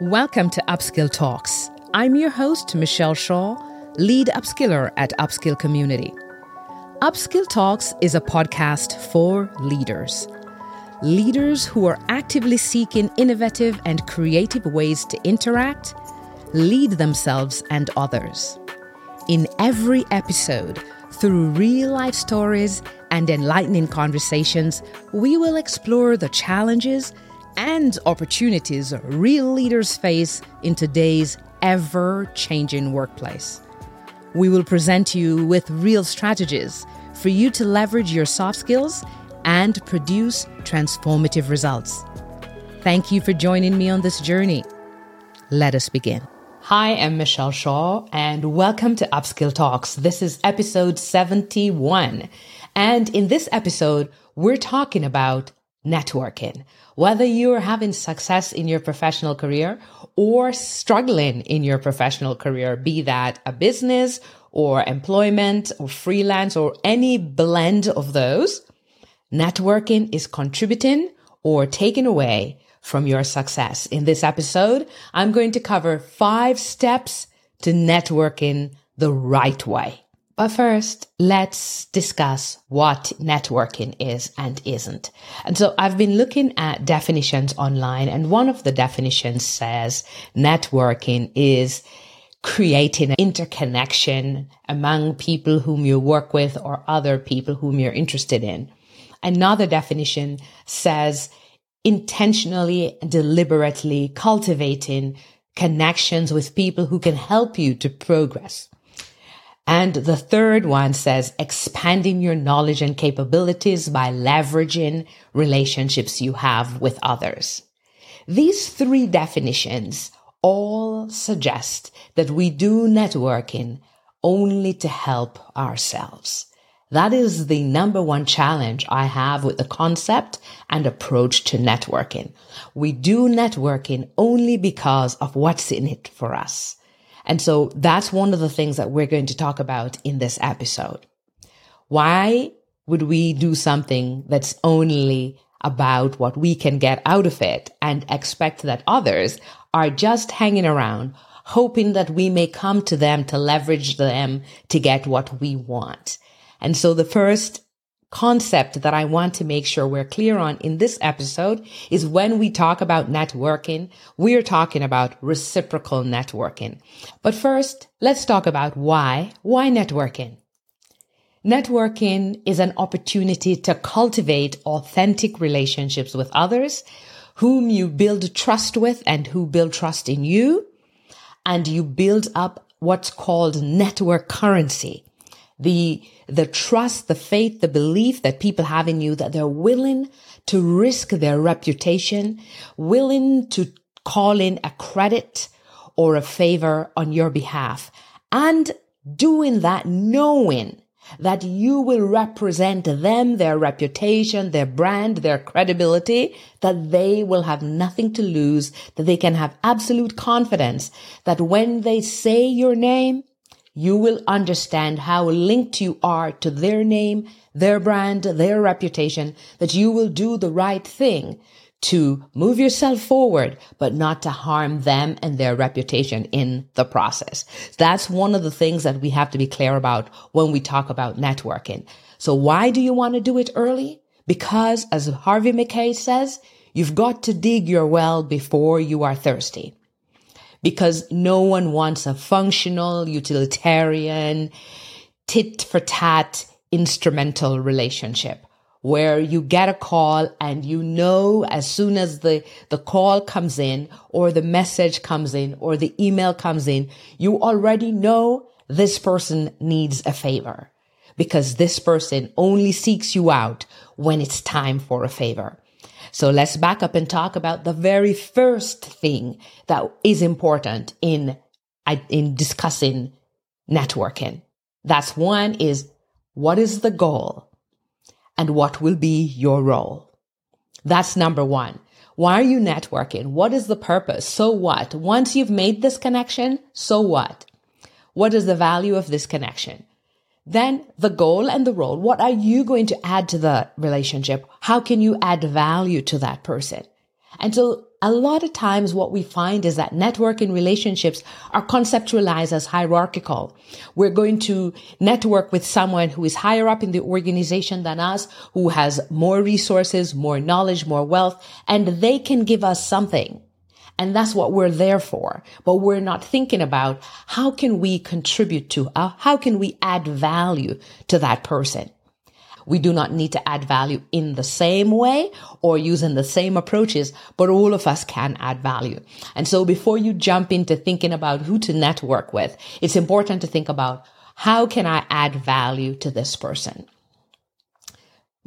Welcome to Upskill Talks. I'm your host, Michel Shah, lead upskiller at Upskill Community. Upskill Talks is a podcast for leaders. Leaders who are actively seeking innovative and creative ways to interact, lead themselves and others. In every episode, through real life stories and enlightening conversations, we will explore the challenges and opportunities real leaders face in today's ever changing workplace. We will present you with real strategies for you to leverage your soft skills and produce transformative results. Thank you for joining me on this journey. Let us begin. Hi, I'm Michel Shah, and welcome to Upskill Talks. This is episode 71. And in this episode, we're talking about networking. Whether you're having success in your professional career or struggling in your professional career, be that a business or employment or freelance or any blend of those, networking is contributing or taking away from your success. In this episode, I'm going to cover five steps to networking the right way. But first, let's discuss what networking is and isn't. And so I've been looking at definitions online, and one of the definitions says networking is creating an interconnection among people whom you work with or other people whom you're interested in. Another definition says intentionally, deliberately cultivating connections with people who can help you to progress. And the third one says expanding your knowledge and capabilities by leveraging relationships you have with others. These three definitions all suggest that we do networking only to help ourselves. That is the number one challenge I have with the concept and approach to networking. We do networking only because of what's in it for us. And so that's one of the things that we're going to talk about in this episode. Why would we do something that's only about what we can get out of it and expect that others are just hanging around, hoping that we may come to them to leverage them to get what we want? And so the first concept that I want to make sure we're clear on in this episode is when we talk about networking, we're talking about reciprocal networking. But first, let's talk about why. Why networking? Networking is an opportunity to cultivate authentic relationships with others whom you build trust with and who build trust in you. And you build up what's called network currency the, the trust, the faith, the belief that people have in you, that they're willing to risk their reputation, willing to call in a credit or a favor on your behalf. And doing that knowing that you will represent them, their reputation, their brand, their credibility, that they will have nothing to lose, that they can have absolute confidence that when they say your name, you will understand how linked you are to their name, their brand, their reputation, that you will do the right thing to move yourself forward, but not to harm them and their reputation in the process. That's one of the things that we have to be clear about when we talk about networking. So why do you want to do it early? Because as Harvey Mackay says, you've got to dig your well before you are thirsty because no one wants a functional, utilitarian, tit for tat instrumental relationship where you get a call and you know as soon as the, the call comes in or the message comes in or the email comes in, you already know this person needs a favor because this person only seeks you out when it's time for a favor. So let's back up and talk about the very first thing that is important in, in discussing networking. That's one is what is the goal and what will be your role? That's number one. Why are you networking? What is the purpose? So what? Once you've made this connection, so what? What is the value of this connection? Then the goal and the role. What are you going to add to the relationship? How can you add value to that person? And so a lot of times what we find is that networking relationships are conceptualized as hierarchical. We're going to network with someone who is higher up in the organization than us, who has more resources, more knowledge, more wealth, and they can give us something. And that's what we're there for. But we're not thinking about how can we contribute to, uh, how can we add value to that person? We do not need to add value in the same way or using the same approaches, but all of us can add value. And so before you jump into thinking about who to network with, it's important to think about how can I add value to this person?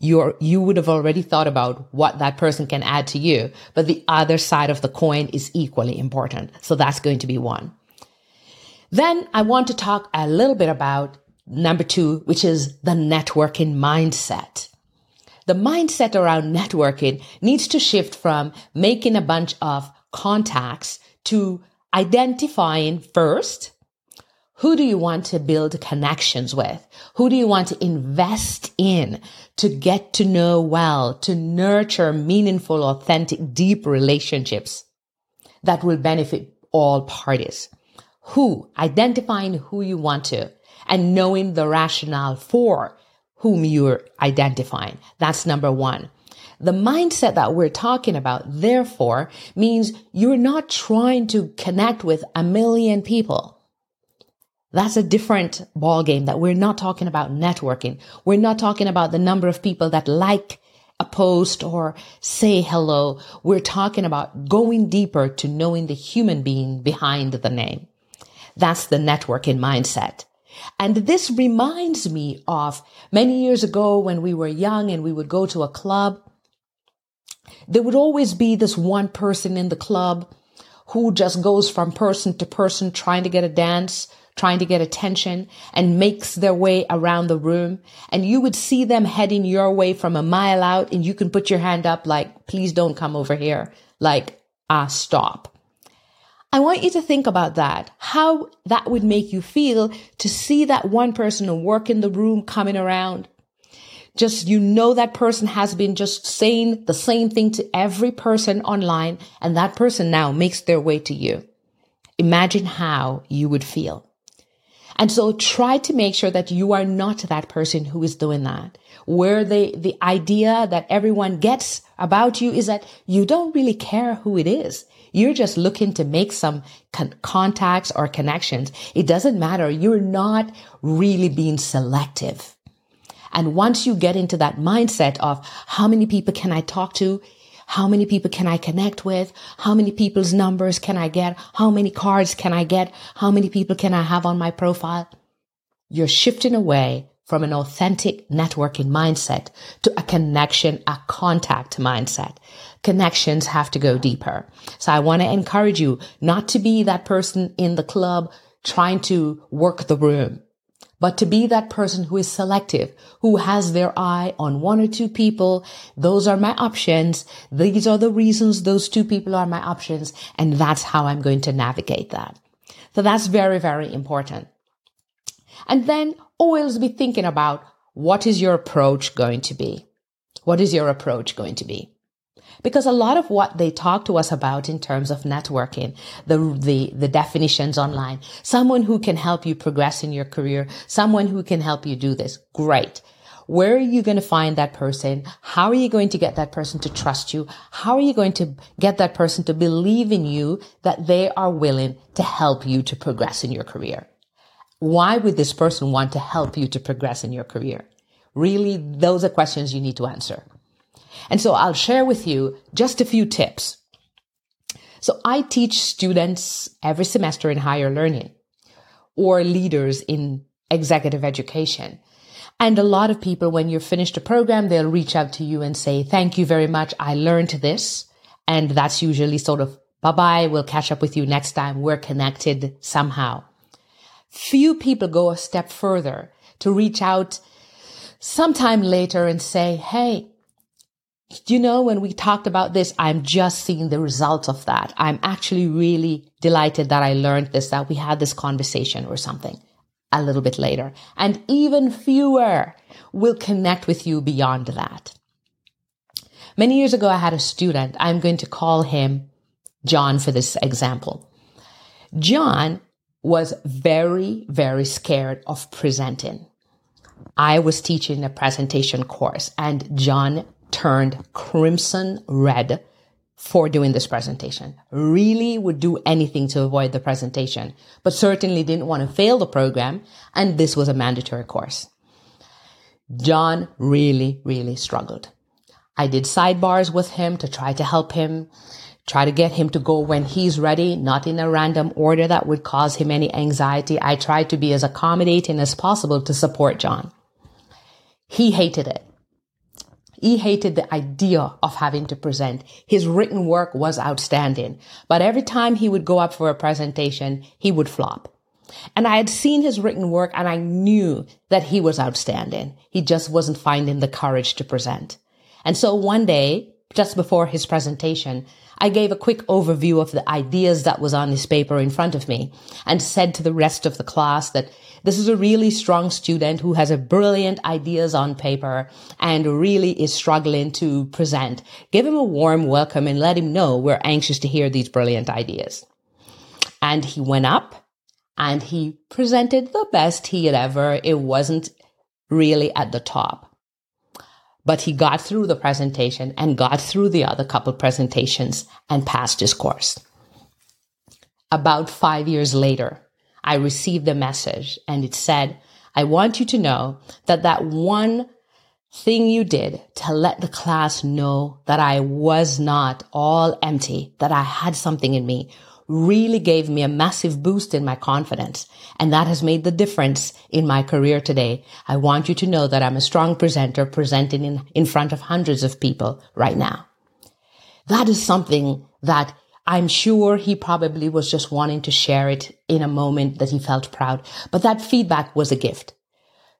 You're, you would have already thought about what that person can add to you, but the other side of the coin is equally important. So that's going to be one. Then I want to talk a little bit about number two, which is the networking mindset. The mindset around networking needs to shift from making a bunch of contacts to identifying first who do you want to build connections with? Who do you want to invest in to get to know well, to nurture meaningful, authentic, deep relationships that will benefit all parties? Who? Identifying who you want to and knowing the rationale for whom you're identifying. That's number one. The mindset that we're talking about, therefore, means you're not trying to connect with a million people. That's a different ballgame that we're not talking about networking. We're not talking about the number of people that like a post or say hello. We're talking about going deeper to knowing the human being behind the name. That's the networking mindset. And this reminds me of many years ago when we were young and we would go to a club. There would always be this one person in the club who just goes from person to person trying to get a dance, trying to get attention and makes their way around the room. And you would see them heading your way from a mile out and you can put your hand up like, please don't come over here. Like, ah, stop. I want you to think about that, how that would make you feel to see that one person who work in the room coming around. Just, you know, that person has been just saying the same thing to every person online and that person now makes their way to you. Imagine how you would feel. And so try to make sure that you are not that person who is doing that. Where the, the idea that everyone gets about you is that you don't really care who it is. You're just looking to make some con- contacts or connections. It doesn't matter. You're not really being selective. And once you get into that mindset of how many people can I talk to? How many people can I connect with? How many people's numbers can I get? How many cards can I get? How many people can I have on my profile? You're shifting away from an authentic networking mindset to a connection, a contact mindset. Connections have to go deeper. So I want to encourage you not to be that person in the club trying to work the room, but to be that person who is selective, who has their eye on one or two people. Those are my options. These are the reasons those two people are my options. And that's how I'm going to navigate that. So that's very, very important. And then always be thinking about what is your approach going to be? What is your approach going to be? Because a lot of what they talk to us about in terms of networking, the, the, the definitions online, someone who can help you progress in your career, someone who can help you do this. Great. Where are you going to find that person? How are you going to get that person to trust you? How are you going to get that person to believe in you that they are willing to help you to progress in your career? Why would this person want to help you to progress in your career? Really, those are questions you need to answer. And so I'll share with you just a few tips. So I teach students every semester in higher learning or leaders in executive education. And a lot of people, when you're finished a program, they'll reach out to you and say, thank you very much. I learned this. And that's usually sort of bye bye. We'll catch up with you next time. We're connected somehow. Few people go a step further to reach out sometime later and say, Hey, you know, when we talked about this, I'm just seeing the results of that. I'm actually really delighted that I learned this, that we had this conversation or something a little bit later. And even fewer will connect with you beyond that. Many years ago, I had a student. I'm going to call him John for this example. John was very, very scared of presenting. I was teaching a presentation course and John turned crimson red for doing this presentation. Really would do anything to avoid the presentation, but certainly didn't want to fail the program. And this was a mandatory course. John really, really struggled. I did sidebars with him to try to help him, try to get him to go when he's ready, not in a random order that would cause him any anxiety. I tried to be as accommodating as possible to support John. He hated it. He hated the idea of having to present. His written work was outstanding, but every time he would go up for a presentation, he would flop. And I had seen his written work and I knew that he was outstanding. He just wasn't finding the courage to present. And so one day, just before his presentation, I gave a quick overview of the ideas that was on his paper in front of me and said to the rest of the class that this is a really strong student who has a brilliant ideas on paper and really is struggling to present. Give him a warm welcome and let him know we're anxious to hear these brilliant ideas. And he went up and he presented the best he had ever. It wasn't really at the top but he got through the presentation and got through the other couple presentations and passed his course. About five years later, I received a message and it said, I want you to know that that one thing you did to let the class know that I was not all empty, that I had something in me really gave me a massive boost in my confidence. And that has made the difference in my career today. I want you to know that I'm a strong presenter presenting in, in front of hundreds of people right now. That is something that I'm sure he probably was just wanting to share it in a moment that he felt proud, but that feedback was a gift.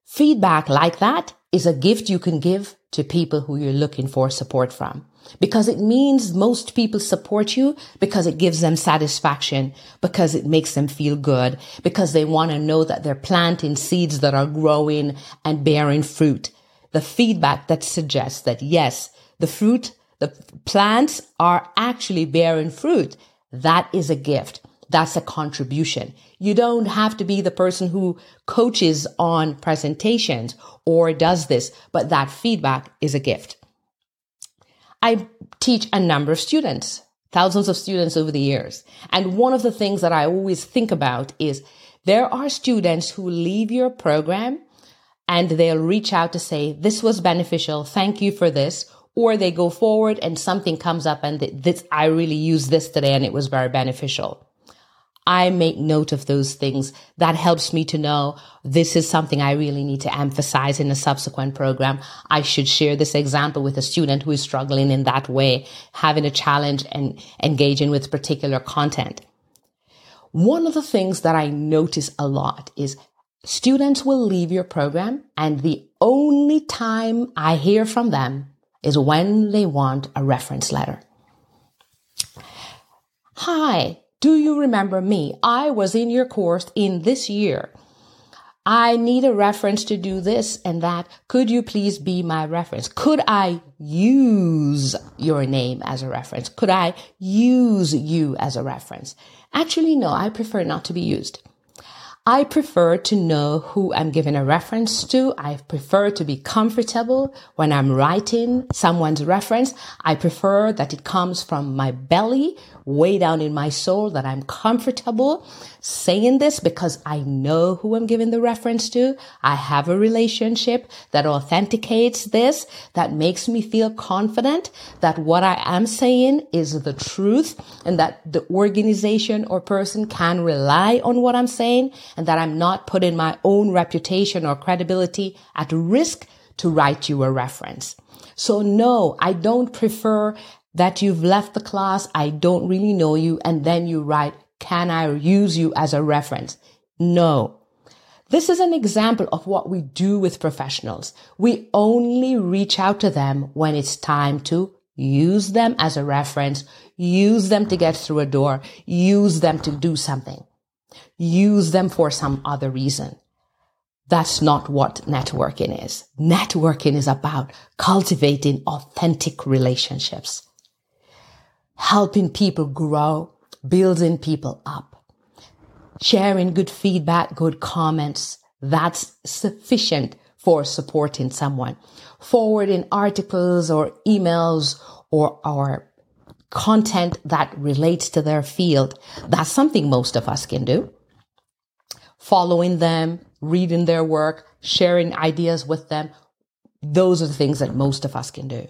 Feedback like that is a gift you can give to people who you're looking for support from because it means most people support you because it gives them satisfaction, because it makes them feel good, because they want to know that they're planting seeds that are growing and bearing fruit. The feedback that suggests that yes, the fruit, the plants are actually bearing fruit. That is a gift. That's a contribution. You don't have to be the person who coaches on presentations or does this, but that feedback is a gift. I teach a number of students, thousands of students over the years. And one of the things that I always think about is there are students who leave your program and they'll reach out to say, this was beneficial. Thank you for this. Or they go forward and something comes up and this, I really used this today and it was very beneficial. I make note of those things. That helps me to know this is something I really need to emphasize in a subsequent program. I should share this example with a student who is struggling in that way, having a challenge and engaging with particular content. One of the things that I notice a lot is students will leave your program and the only time I hear from them is when they want a reference letter. Hi, do you remember me? I was in your course in this year. I need a reference to do this and that. Could you please be my reference? Could I use your name as a reference? Could I use you as a reference? Actually, no, I prefer not to be used. I prefer to know who I'm giving a reference to. I prefer to be comfortable when I'm writing someone's reference. I prefer that it comes from my belly, way down in my soul, that I'm comfortable saying this because I know who I'm giving the reference to. I have a relationship that authenticates this, that makes me feel confident that what I am saying is the truth and that the organization or person can rely on what I'm saying and that I'm not putting my own reputation or credibility at risk to write you a reference. So no, I don't prefer that you've left the class. I don't really know you. And then you write can I use you as a reference? No. This is an example of what we do with professionals. We only reach out to them when it's time to use them as a reference, use them to get through a door, use them to do something, use them for some other reason. That's not what networking is. Networking is about cultivating authentic relationships helping people grow, building people up, sharing good feedback, good comments. That's sufficient for supporting someone. Forwarding articles or emails or, our content that relates to their field. That's something most of us can do. Following them, reading their work, sharing ideas with them. Those are the things that most of us can do.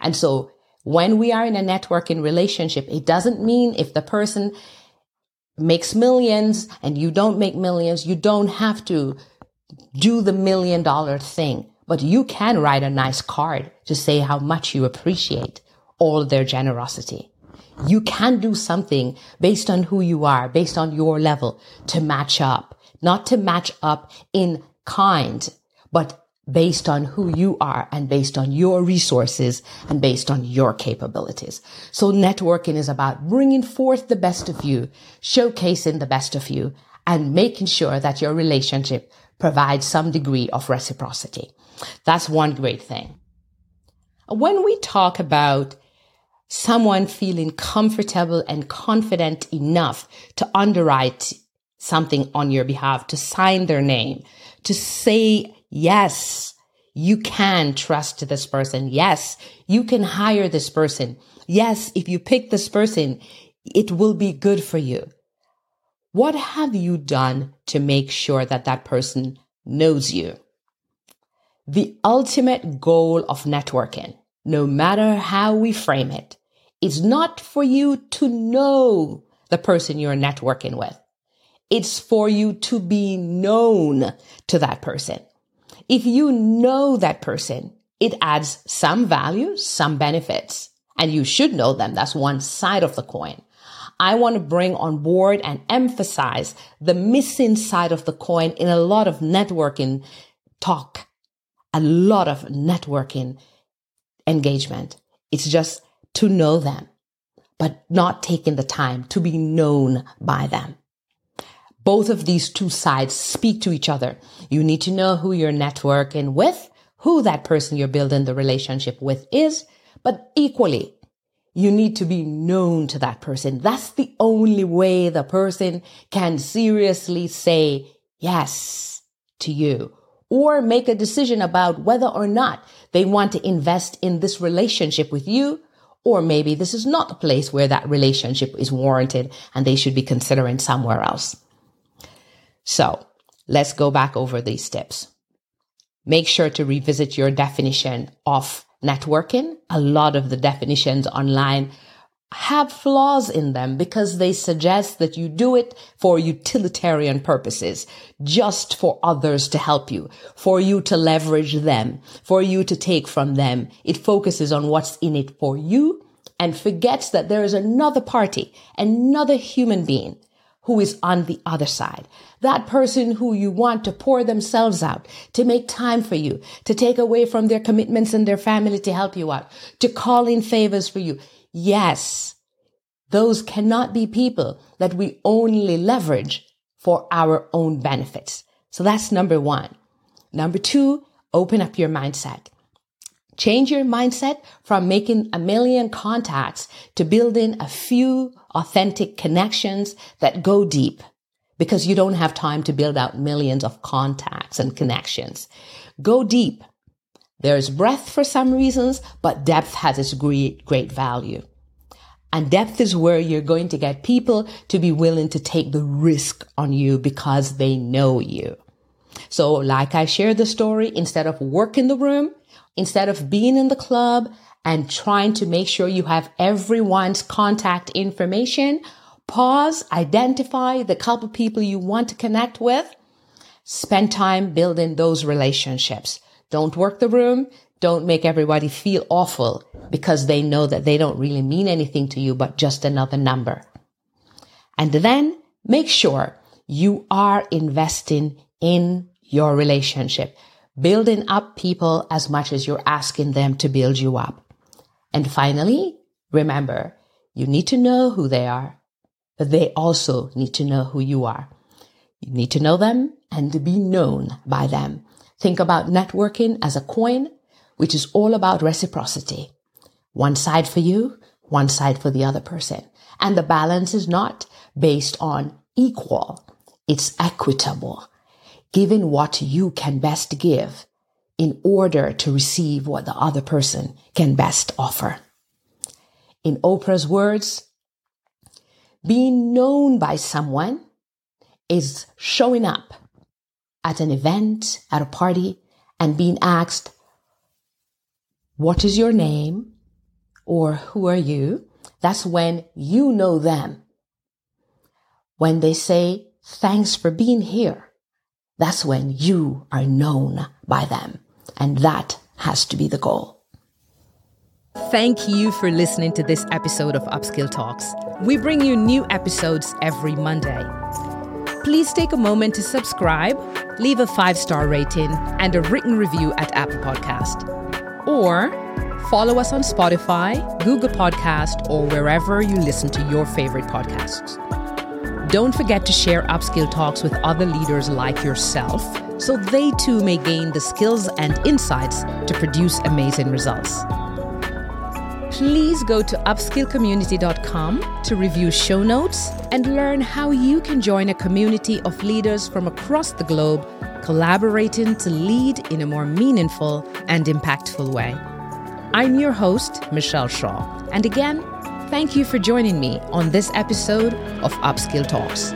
And so when we are in a networking relationship, it doesn't mean if the person makes millions and you don't make millions, you don't have to do the million dollar thing, but you can write a nice card to say how much you appreciate all their generosity. You can do something based on who you are, based on your level to match up, not to match up in kind, but based on who you are and based on your resources and based on your capabilities. So networking is about bringing forth the best of you, showcasing the best of you and making sure that your relationship provides some degree of reciprocity. That's one great thing. When we talk about someone feeling comfortable and confident enough to underwrite something on your behalf, to sign their name, to say, yes, you can trust this person. Yes, you can hire this person. Yes, if you pick this person, it will be good for you. What have you done to make sure that that person knows you? The ultimate goal of networking, no matter how we frame it, it, is not for you to know the person you're networking with. It's for you to be known to that person. If you know that person, it adds some value, some benefits, and you should know them. That's one side of the coin. I want to bring on board and emphasize the missing side of the coin in a lot of networking talk, a lot of networking engagement. It's just to know them, but not taking the time to be known by them. Both of these two sides speak to each other. You need to know who you're networking with, who that person you're building the relationship with is, but equally, you need to be known to that person. That's the only way the person can seriously say yes to you or make a decision about whether or not they want to invest in this relationship with you. Or maybe this is not the place where that relationship is warranted and they should be considering somewhere else. So let's go back over these tips. Make sure to revisit your definition of networking. A lot of the definitions online have flaws in them because they suggest that you do it for utilitarian purposes, just for others to help you, for you to leverage them, for you to take from them. It focuses on what's in it for you and forgets that there is another party, another human being who is on the other side. That person who you want to pour themselves out, to make time for you, to take away from their commitments and their family to help you out, to call in favors for you. Yes, those cannot be people that we only leverage for our own benefits. So that's number one. Number two, open up your mindset. Change your mindset from making a million contacts to building a few authentic connections that go deep because you don't have time to build out millions of contacts and connections. Go deep. There's breadth for some reasons, but depth has its great, great value. And depth is where you're going to get people to be willing to take the risk on you because they know you. So like I shared the story, instead of working the room, instead of being in the club and trying to make sure you have everyone's contact information, pause, identify the couple people you want to connect with, spend time building those relationships. Don't work the room. Don't make everybody feel awful because they know that they don't really mean anything to you, but just another number. And then make sure you are investing in your relationship building up people as much as you're asking them to build you up. And finally, remember, you need to know who they are, but they also need to know who you are. You need to know them and be known by them. Think about networking as a coin, which is all about reciprocity. One side for you, one side for the other person. And the balance is not based on equal. It's equitable, giving what you can best give in order to receive what the other person can best offer. In Oprah's words, being known by someone is showing up at an event, at a party, and being asked, What is your name? or Who are you? That's when you know them. When they say, Thanks for being here, that's when you are known by them. And that has to be the goal. Thank you for listening to this episode of Upskill Talks. We bring you new episodes every Monday. Please take a moment to subscribe, leave a five star rating, and a written review at Apple Podcast. Or follow us on Spotify, Google Podcast, or wherever you listen to your favorite podcasts. Don't forget to share Upskill Talks with other leaders like yourself so they too may gain the skills and insights to produce amazing results. Please go to upskillcommunity.com to review show notes and learn how you can join a community of leaders from across the globe collaborating to lead in a more meaningful and impactful way. I'm your host, Michel Shah, and again, thank you for joining me on this episode of Upskill Talks.